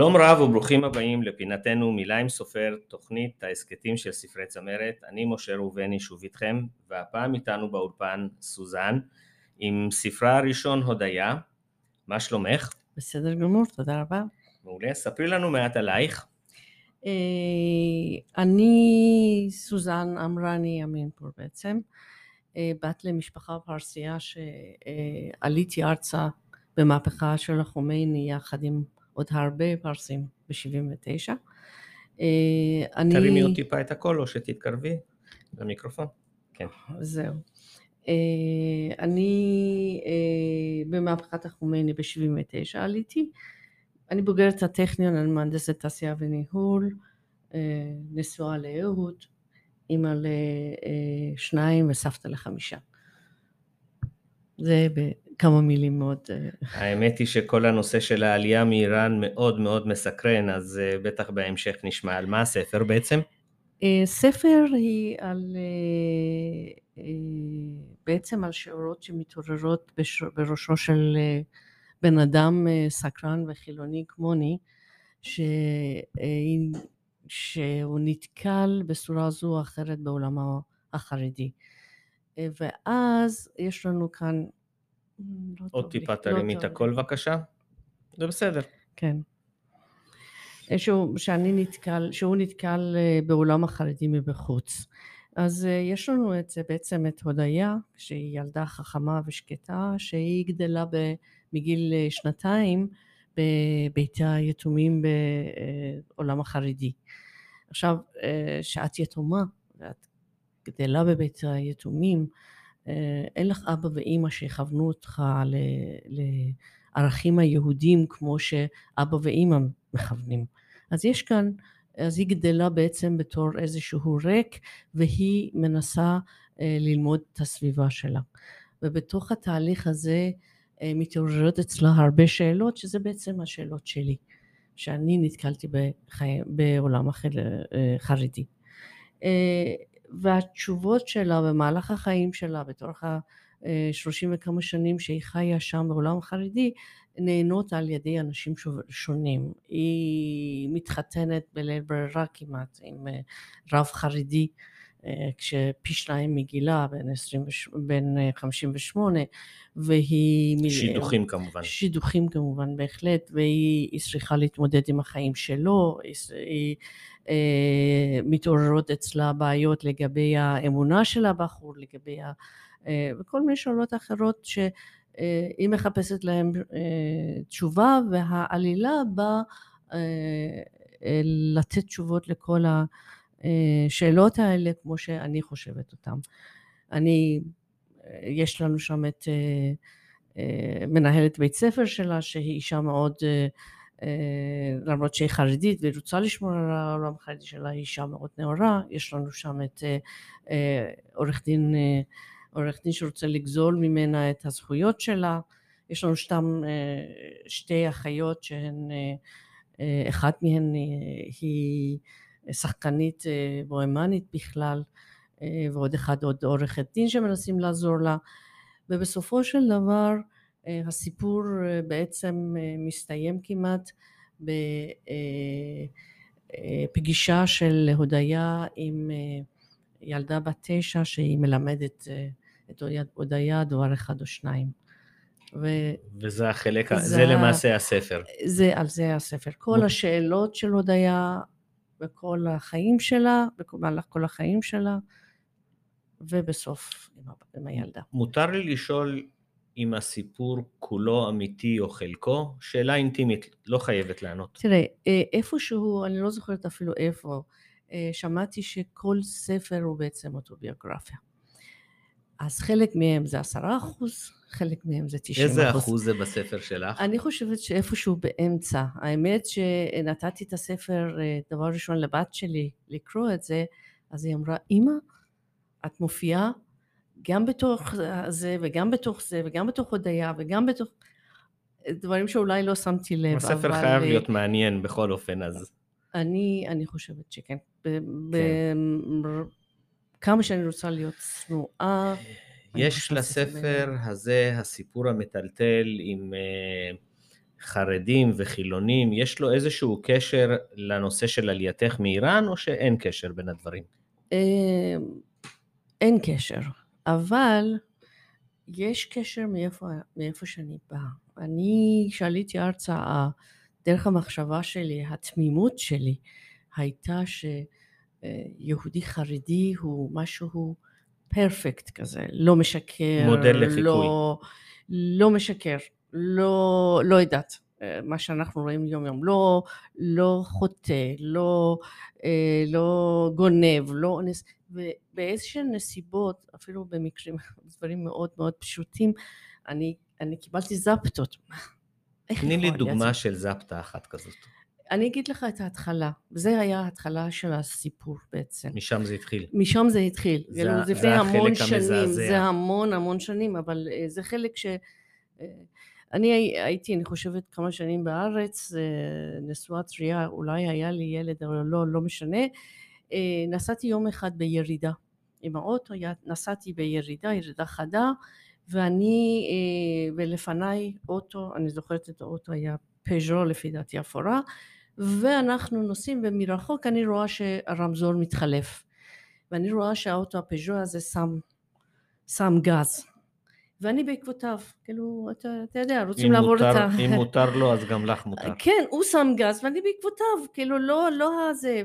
שלום רב וברוכים הבאים לפינתנו מילה עם סופר, תוכנית ההסכתים של ספרי צמרת. אני משה ראובני שוב איתכם, והפעם איתנו באולפן סוזן, עם ספרה הראשון הודיה. מה שלומך? בסדר גמור, תודה רבה. מעולה, ספרי לנו מעט עלייך. אה, אני סוזן אמרני אמינפור בעצם, אה, בת למשפחה פרסייה שעליתי ארצה במהפכה של החומייני יחד עם עוד הרבה פרסים ב-79. אה, אני... תרימי עוד טיפה את הקול או שתתקרבי למיקרופון. כן. זהו. אני במהפכת החומייני ב-79 עליתי. אני בוגרת הטכניון, אני מהנדסת תעשייה וניהול, אה, נשואה לאהוד, אימא לשניים וסבתא לחמישה. זה בכמה מילים מאוד... אה, האמת היא שכל הנושא של העלייה מאיראן מאוד מאוד מסקרן, אז אה, בטח בהמשך נשמע על מה הספר בעצם. ספר היא על... בעצם על שאורות שמתעוררות בראשו של בן אדם אה, סקרן וחילוני כמוני, ש... אה, שהוא נתקל בצורה זו או אחרת בעולמו החרדי. אה, ואז יש לנו כאן... לא עוד טיפה לא תרימי את הקול בבקשה. זה בסדר. כן. שהוא, שאני נתקל, שהוא נתקל בעולם החרדי מבחוץ. אז יש לנו את זה בעצם את הודיה, שהיא ילדה חכמה ושקטה, שהיא גדלה ב... מגיל אה, שנתיים בבית היתומים בעולם החרדי. עכשיו, אה, שאת יתומה ואת גדלה בבית היתומים, אה, אין לך אבא ואימא שיכוונו אותך לערכים היהודים כמו שאבא ואימא מכוונים. אז יש כאן, אז היא גדלה בעצם בתור איזשהו ריק והיא מנסה ללמוד את הסביבה שלה. ובתוך התהליך הזה אה, מתעוררות אצלה הרבה שאלות, שזה בעצם השאלות שלי, שאני נתקלתי בחי... בעולם החרדי. אה, אה, והתשובות שלה במהלך החיים שלה, בתור השלושים וכמה שנים שהיא חיה שם בעולם החרדי, נהנות על ידי אנשים שונים. היא מתחתנת בליל ברירה כמעט עם רב חרדי אה, כשפי שניים מגילה בין, 20, בין 58 אה, והיא... שידוכים כמובן. שידוכים כמובן בהחלט והיא צריכה להתמודד עם החיים שלו, היא, היא אה, מתעוררות אצלה בעיות לגבי האמונה של הבחור, לגבי ה... אה, וכל מיני שאלות אחרות שהיא מחפשת להם אה, תשובה והעלילה באה אה, לתת תשובות לכל ה... השאלות אה, האלה כמו שאני חושבת אותן. אני, אה, יש לנו שם את אה, מנהלת בית ספר שלה שהיא אישה מאוד, למרות שהיא חרדית והיא רוצה לשמור על העולם החרדי שלה, היא אישה מאוד נאורה, יש לנו שם את עורך דין, עורך דין שרוצה לגזול ממנה את הזכויות שלה, יש לנו שם שתי אחיות שהן, אחת מהן היא שחקנית אה, בוהמנית בכלל, אה, ועוד אחד עוד עורכת דין שמנסים לעזור לה, ובסופו של דבר אה, הסיפור בעצם מסתיים כמעט בפגישה של הודיה עם ילדה בת תשע שהיא מלמדת את הודיה דבר אחד או שניים. ו... וזה החלק, זה, זה למעשה הספר. זה, על זה הספר. כל השאלות של הודיה בכל החיים שלה, במהלך כל החיים שלה, ובסוף עם, עם הילדה. מותר לי לשאול אם הסיפור כולו אמיתי או חלקו? שאלה אינטימית, לא חייבת לענות. תראה, אה, איפשהו, אני לא זוכרת אפילו איפה, אה, שמעתי שכל ספר הוא בעצם אוטוביוגרפיה. אז חלק מהם זה עשרה אחוז, חלק מהם זה תשעים אחוז. איזה אחוז זה בספר שלך? אני חושבת שאיפשהו באמצע. האמת שנתתי את הספר, אה, דבר ראשון לבת שלי, לקרוא את זה, אז היא אמרה, אמא, את מופיעה גם בתוך זה, וגם בתוך זה, וגם בתוך הודיה, וגם בתוך... דברים שאולי לא שמתי לב, הספר אבל... חייב להיות מעניין בכל אופן, אז... אני, אני חושבת שכן. כן. כמה שאני רוצה להיות צנועה. יש לספר הזה הסיפור המטלטל עם uh, חרדים וחילונים, יש לו איזשהו קשר לנושא של עלייתך מאיראן, או שאין קשר בין הדברים? אה, אין קשר, אבל יש קשר מאיפה, מאיפה שאני באה. אני, כשעליתי ארצה, דרך המחשבה שלי, התמימות שלי, הייתה שיהודי חרדי הוא משהו פרפקט כזה, לא משקר, מודל לחיקוי. לא, לא משקר, לא, לא יודעת, מה שאנחנו רואים יום יום, לא, לא חוטא, לא, אה, לא גונב, לא אונס, ובאיזשהן נסיבות, אפילו במקרים, דברים מאוד מאוד פשוטים, אני, אני קיבלתי זפטות. תני לי דוגמה של זפטה אחת כזאת. אני אגיד לך את ההתחלה, זה היה ההתחלה של הסיפור בעצם. משם זה התחיל. משם זה התחיל. זה, זה, זה לפני זה המון החלק שנים, המזעזע. זה המון המון שנים, אבל אה, זה חלק ש... אה, אני הי- הייתי, אני חושבת, כמה שנים בארץ, אה, נשואה טריה, אולי היה לי ילד, אבל לא, לא משנה. נסעתי יום אחד בירידה עם האוטו, נסעתי בירידה, ירידה חדה, ואני, ולפניי אוטו, אני זוכרת את האוטו, היה פז'ו לפי דעתי אפורה, ואנחנו נוסעים ומרחוק אני רואה שהרמזור מתחלף. ואני רואה שהאוטו הפז'ו הזה שם, שם גז. ואני בעקבותיו, כאילו, אתה, אתה יודע, רוצים לעבור מותר, את ה... אם מותר לו, אז גם לך מותר. כן, הוא שם גז ואני בעקבותיו, כאילו לא, לא הזה,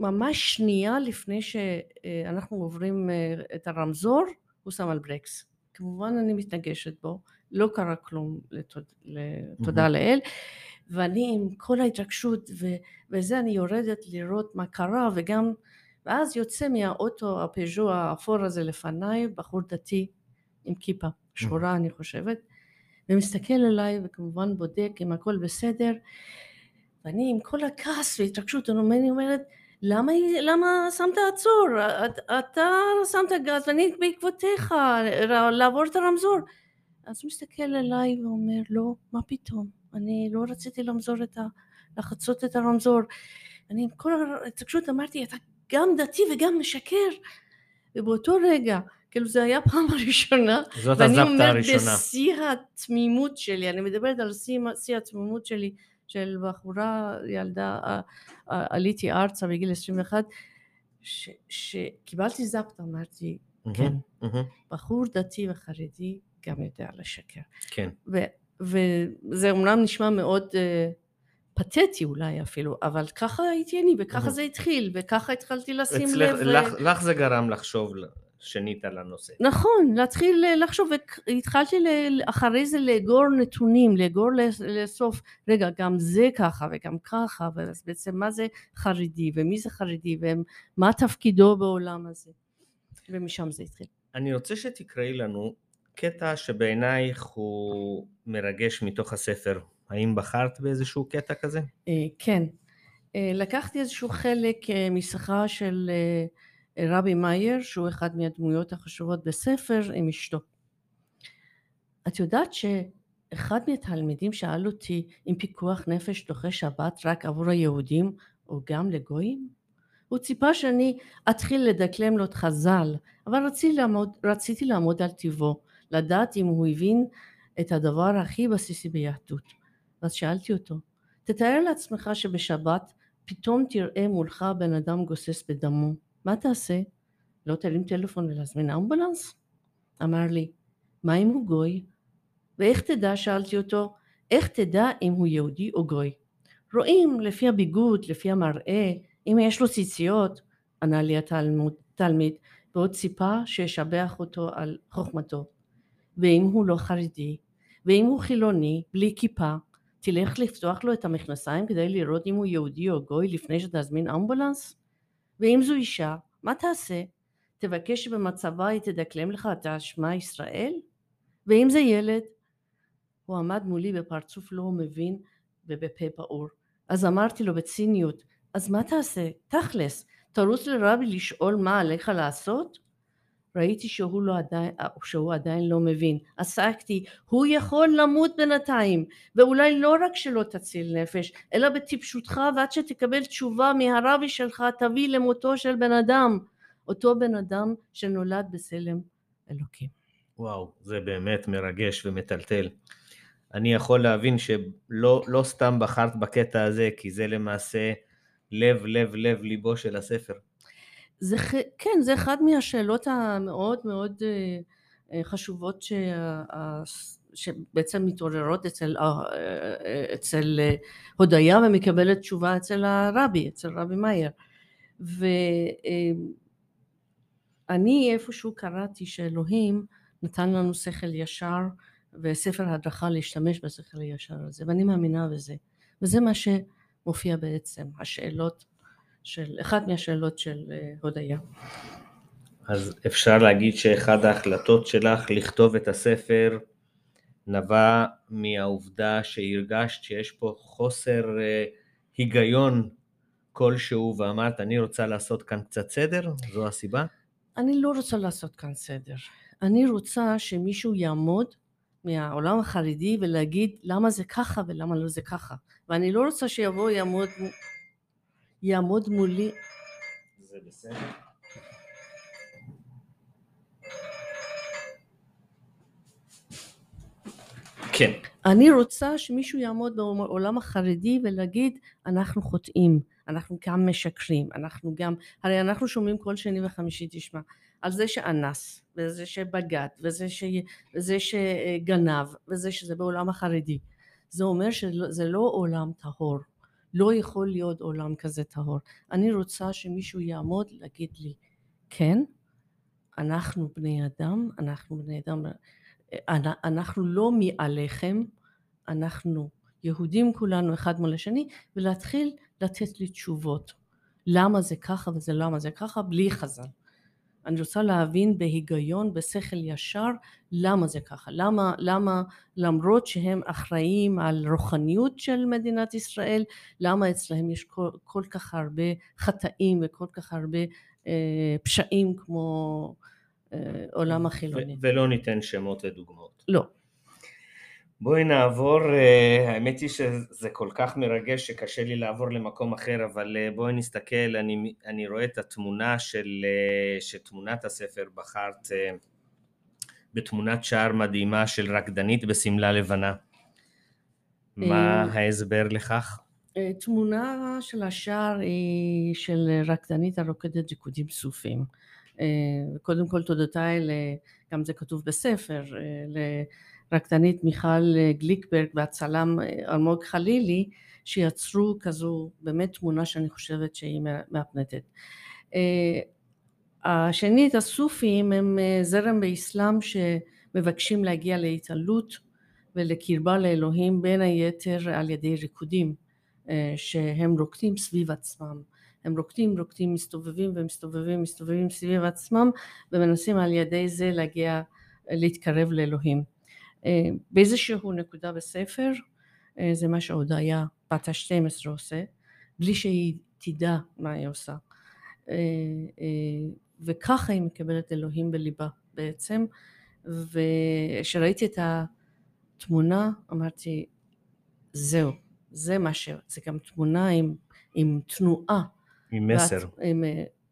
וממש שנייה לפני שאנחנו עוברים אה, את הרמזור, הוא שם על ברקס. כמובן אני מתנגשת בו, לא קרה כלום, לתוד, לתודה לאל, ואני עם כל ההתרגשות ו, וזה אני יורדת לראות מה קרה וגם, ואז יוצא מהאוטו הפז'ו האפור הזה לפניי, בחור דתי עם כיפה שחורה אני חושבת, ומסתכל עליי וכמובן בודק אם הכל בסדר. ואני עם כל הכעס והתרגשות אני אומרת למה, למה שמת עצור? אתה שמת גז ואני בעקבותיך לעבור את הרמזור אז הוא מסתכל עליי ואומר לא מה פתאום? אני לא רציתי למזור את ה... לחצות את הרמזור. אני עם כל ההתרגשות אמרתי אתה גם דתי וגם משקר. ובאותו רגע כאילו זה היה פעם ראשונה, זאת ואני אומרת הראשונה. בשיא התמימות שלי, אני מדברת על שיא, התמימות שלי, של בחורה, ילדה, ע- ע- עליתי ארצה בגיל 21, ש, שקיבלתי זפטה, אמרתי, כן, בחור דתי וחרדי גם יודע לשקר. כן. ו, וזה אומנם נשמע מאוד uh, פתטי אולי אפילו, אבל ככה הייתי אני, וככה מהמם. זה התחיל, וככה התחלתי לשים אצלך, לב. לך, לך זה גרם לחשוב שנית על הנושא. נכון, להתחיל אה, לחשוב, והתחלתי אחרי זה לאגור נתונים, לאגור לס- לאסוף, רגע, גם זה ככה וגם ככה, ואז בעצם מה זה חרדי, ומי זה חרדי, ומה תפקידו בעולם הזה, ומשם זה התחיל. אני רוצה שתקראי לנו קטע שבעינייך הוא מרגש מתוך הספר. האם בחרת באיזשהו קטע כזה? אה, כן, אה, לקחתי איזשהו חלק אה, משיחה של רבי מאייר, שהוא אחד מהדמויות החשובות בספר, עם אשתו. את יודעת שאחד מהתלמידים שאל אותי אם פיקוח נפש דוחה שבת רק עבור היהודים או גם לגויים? הוא ציפה שאני אתחיל לדקלם לו את חז"ל, אבל רציתי לעמוד, רציתי לעמוד על טיבו, לדעת אם הוא הבין את הדבר הכי בסיסי ביהדות. ואז שאלתי אותו, תתאר לעצמך שבשבת פתאום תראה מולך בן אדם גוסס בדמו, מה תעשה? לא תרים טלפון ולהזמין אמבולנס? אמר לי, מה אם הוא גוי? ואיך תדע? שאלתי אותו, איך תדע אם הוא יהודי או גוי? רואים לפי הביגוד, לפי המראה, אם יש לו ציציות, ענה לי התלמוד, תלמיד, ועוד ציפה שאשבח אותו על חוכמתו. ואם הוא לא חרדי, ואם הוא חילוני, בלי כיפה, תלך לפתוח לו את המכנסיים כדי לראות אם הוא יהודי או גוי לפני שתזמין אמבולנס? ואם זו אישה, מה תעשה? תבקש שבמצבה היא תדקלם לך את השמע ישראל? ואם זה ילד? הוא עמד מולי בפרצוף לא מבין ובפה פעור. אז אמרתי לו בציניות, אז מה תעשה? תכלס, תרוץ לרבי לשאול מה עליך לעשות? ראיתי שהוא, לא עדיין, שהוא עדיין לא מבין. עסקתי, הוא יכול למות בינתיים, ואולי לא רק שלא תציל נפש, אלא בטיפשותך ועד שתקבל תשובה מהרבי שלך תביא למותו של בן אדם, אותו בן אדם שנולד בצלם אלוקים. וואו, זה באמת מרגש ומטלטל. אני יכול להבין שלא לא סתם בחרת בקטע הזה, כי זה למעשה לב, לב, לב ליבו של הספר. זה, כן, זה אחד מהשאלות המאוד מאוד אה, אה, חשובות שה, שבעצם מתעוררות אצל, אה, אצל הודיה ומקבלת תשובה אצל הרבי, אצל רבי מאייר. ואני איפשהו קראתי שאלוהים נתן לנו שכל ישר וספר הדרכה להשתמש בשכל הישר הזה, ואני מאמינה בזה. וזה מה שמופיע בעצם, השאלות של, אחת מהשאלות של אה, הודיה. אז אפשר להגיד שאחד ההחלטות שלך לכתוב את הספר נבע מהעובדה שהרגשת שיש פה חוסר אה, היגיון כלשהו ואמרת אני רוצה לעשות כאן קצת סדר? זו הסיבה? אני לא רוצה לעשות כאן סדר. אני רוצה שמישהו יעמוד מהעולם החרדי ולהגיד למה זה ככה ולמה לא זה ככה. ואני לא רוצה שיבוא יעמוד, יעמוד מולי. זה בסדר. כן. אני רוצה שמישהו יעמוד בעולם החרדי ולהגיד אנחנו חוטאים, אנחנו גם משקרים, אנחנו גם, הרי אנחנו שומעים כל שני וחמישי תשמע על זה שאנס, וזה שבגד, וזה, ש... וזה שגנב, וזה שזה בעולם החרדי. זה אומר שזה לא עולם טהור. לא יכול להיות עולם כזה טהור. אני רוצה שמישהו יעמוד להגיד לי, כן, אנחנו בני אדם, אנחנו בני אדם, אנחנו לא מעליכם, אנחנו יהודים כולנו אחד מול השני, ולהתחיל לתת לי תשובות. למה זה ככה וזה למה זה ככה, בלי חז"ל. אני רוצה להבין בהיגיון, בשכל ישר, למה זה ככה. למה, למה למרות שהם אחראים על רוחניות של מדינת ישראל, למה אצלהם יש כל, כל כך הרבה חטאים וכל כך הרבה אה, פשעים כמו אה, עולם החילוני. ולא ניתן שמות ודוגמאות. לא. בואי נעבור, אה, האמת היא שזה כל כך מרגש שקשה לי לעבור למקום אחר, אבל אה, בואי נסתכל, אני, אני רואה את התמונה של, אה, שתמונת הספר בחרת בתמונת שער מדהימה של רקדנית בשמלה לבנה. מה ההסבר לכך? תמונה של השער היא של רקדנית הרוקדת ריקודים סופים. קודם כל תודותיי, גם זה כתוב בספר, הרקדנית מיכל אה, גליקברג והצלם אה, אלמוג חלילי שיצרו כזו באמת תמונה שאני חושבת שהיא מהפנטת. אה, השנית הסופים הם זרם באסלאם שמבקשים להגיע להתעלות ולקרבה לאלוהים בין היתר על ידי ריקודים שהם רוקדים סביב עצמם הם רוקדים רוקדים מסתובבים ומסתובבים מסתובבים סביב עצמם ומנסים על ידי זה להגיע להתקרב לאלוהים באיזשהו נקודה בספר אה, זה מה שהודיה בת ה-12 עושה בלי שהיא תדע מה היא עושה. אה, וככה היא מקבלת אלוהים בליבה בעצם. וכשראיתי את התמונה אמרתי זהו זה מה ש... זה גם תמונה עם, עם תנועה. עם מסר. ואת, עם,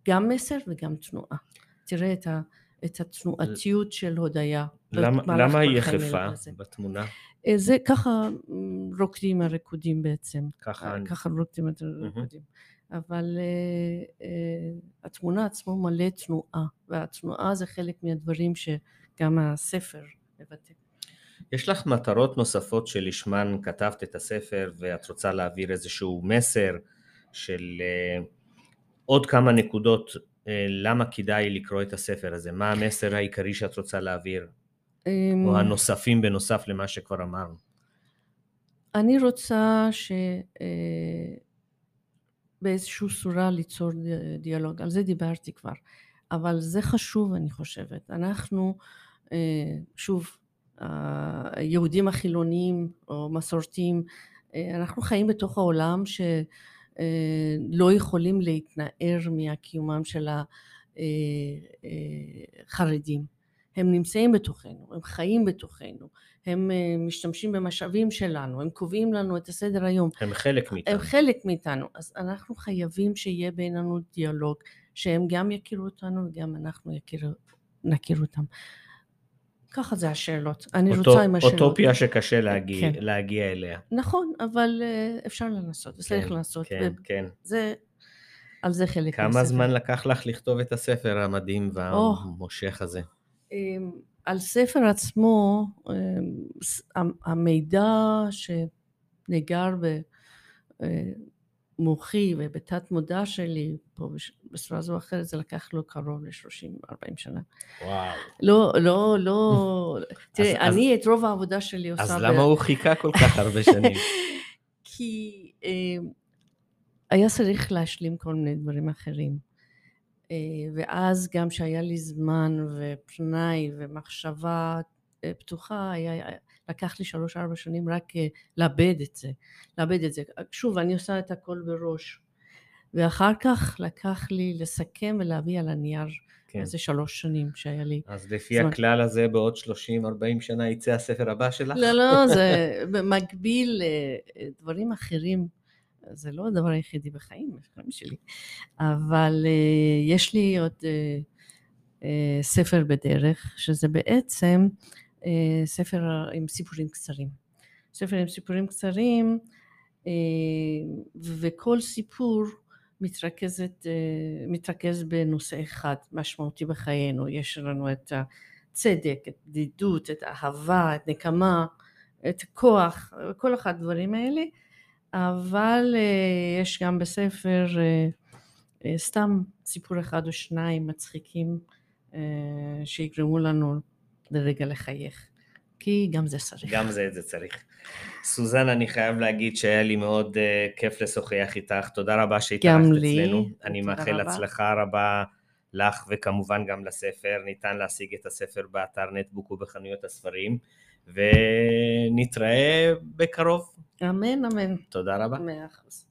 גם מסר וגם תנועה. תראה את ה... את התנועתיות של הודיה. למה, למה היא יחפה בתמונה? אה, זה ככה רוקדים הריקודים בעצם. ככה, אני... ככה רוקדים הריקודים. אבל uh, uh, התמונה עצמו מלא תנועה, והתנועה זה חלק מהדברים שגם הספר מבטא. יש לך מטרות נוספות שלשמן כתבת את הספר ואת רוצה להעביר איזשהו מסר של uh, עוד כמה נקודות אה, למה כדאי לקרוא את הספר הזה? מה המסר העיקרי שאת רוצה להעביר? אמ, או הנוספים בנוסף למה שכבר אמרנו. אני רוצה שבאיזושהי אה, צורה ליצור דיאלוג, על זה דיברתי כבר, אבל זה חשוב אני חושבת. אנחנו, אה, שוב, היהודים החילונים או מסורתיים, אנחנו חיים בתוך העולם ש... אה, לא יכולים להתנער מהקיומם של החרדים. הם נמצאים בתוכנו, הם חיים בתוכנו, הם אה, משתמשים במשאבים שלנו, הם קובעים לנו את הסדר היום. הם חלק מאיתנו. הם חלק מאיתנו, אז אנחנו חייבים שיהיה בינינו דיאלוג, שהם גם יכירו אותנו וגם אנחנו יכיר, נכיר אותם. ככה זה השאלות. אני אותו, רוצה עם השאלות. אוטופיה שקשה להגיע, כן. להגיע אליה. נכון, אבל אה, אפשר לנסות, צריך כן, לעשות. כן, כן. זה, על זה חלק כמה מהספר. זמן לקח לך לכתוב את הספר המדהים. והמושך הזה? אמ, על ספר עצמו, אמ, המידע שנגר במוחי ובתת מודע שלי, פה בצורה זו או אחרת, זה לקח לו קרוב ל-30-40 שנה. וואו. לא, לא, לא, תראה, אז- אני את רוב העבודה שלי עושה... אז ב- למה הוא חיכה כל כך הרבה שנים? כי אה, היה צריך להשלים כל מיני דברים אחרים. אה, ואז גם שהיה לי זמן ופנאי ומחשבה אה, פתוחה, היה, לקח לי שלוש ארבע שנים רק אה, לאבד את זה, לאבד את זה. שוב, אני עושה את הכל בראש. ואחר כך לקח לי לסכם ולהביא על הנייר. כן. זה שלוש שנים שהיה לי. אז לפי זמן. הכלל הזה, בעוד 30-40 שנה יצא הספר הבא שלך? לא, לא, זה במקביל לדברים אחרים. זה לא הדבר היחידי בחיים, בחיים שלי. אבל אה, יש לי עוד אה, אה, ספר בדרך, שזה בעצם אה, ספר עם סיפורים קצרים. ספר עם סיפורים קצרים, אה, וכל סיפור מתרכזת, אה, מתרכז בנושא אחד משמעותי בחיינו. יש לנו את הצדק, את בדידות, את האהבה, את נקמה, את כוח, כל אחד הדברים האלה. אבל אה, יש גם בספר אה, אה, סתם סיפור אחד או שניים מצחיקים אה, שיגרמו לנו לרגע לחייך. כי גם זה צריך. גם זה את זה צריך. סוזן, אני חייב להגיד שהיה לי מאוד uh, כיף לשוחח איתך. תודה רבה שהתארחת. אצלנו. אני מאחל רבה. הצלחה רבה לך וכמובן גם לספר. ניתן להשיג את הספר באתר נטבוק ובחנויות הספרים, ונתראה בקרוב. אמן, אמן. תודה רבה. מאה אחוז.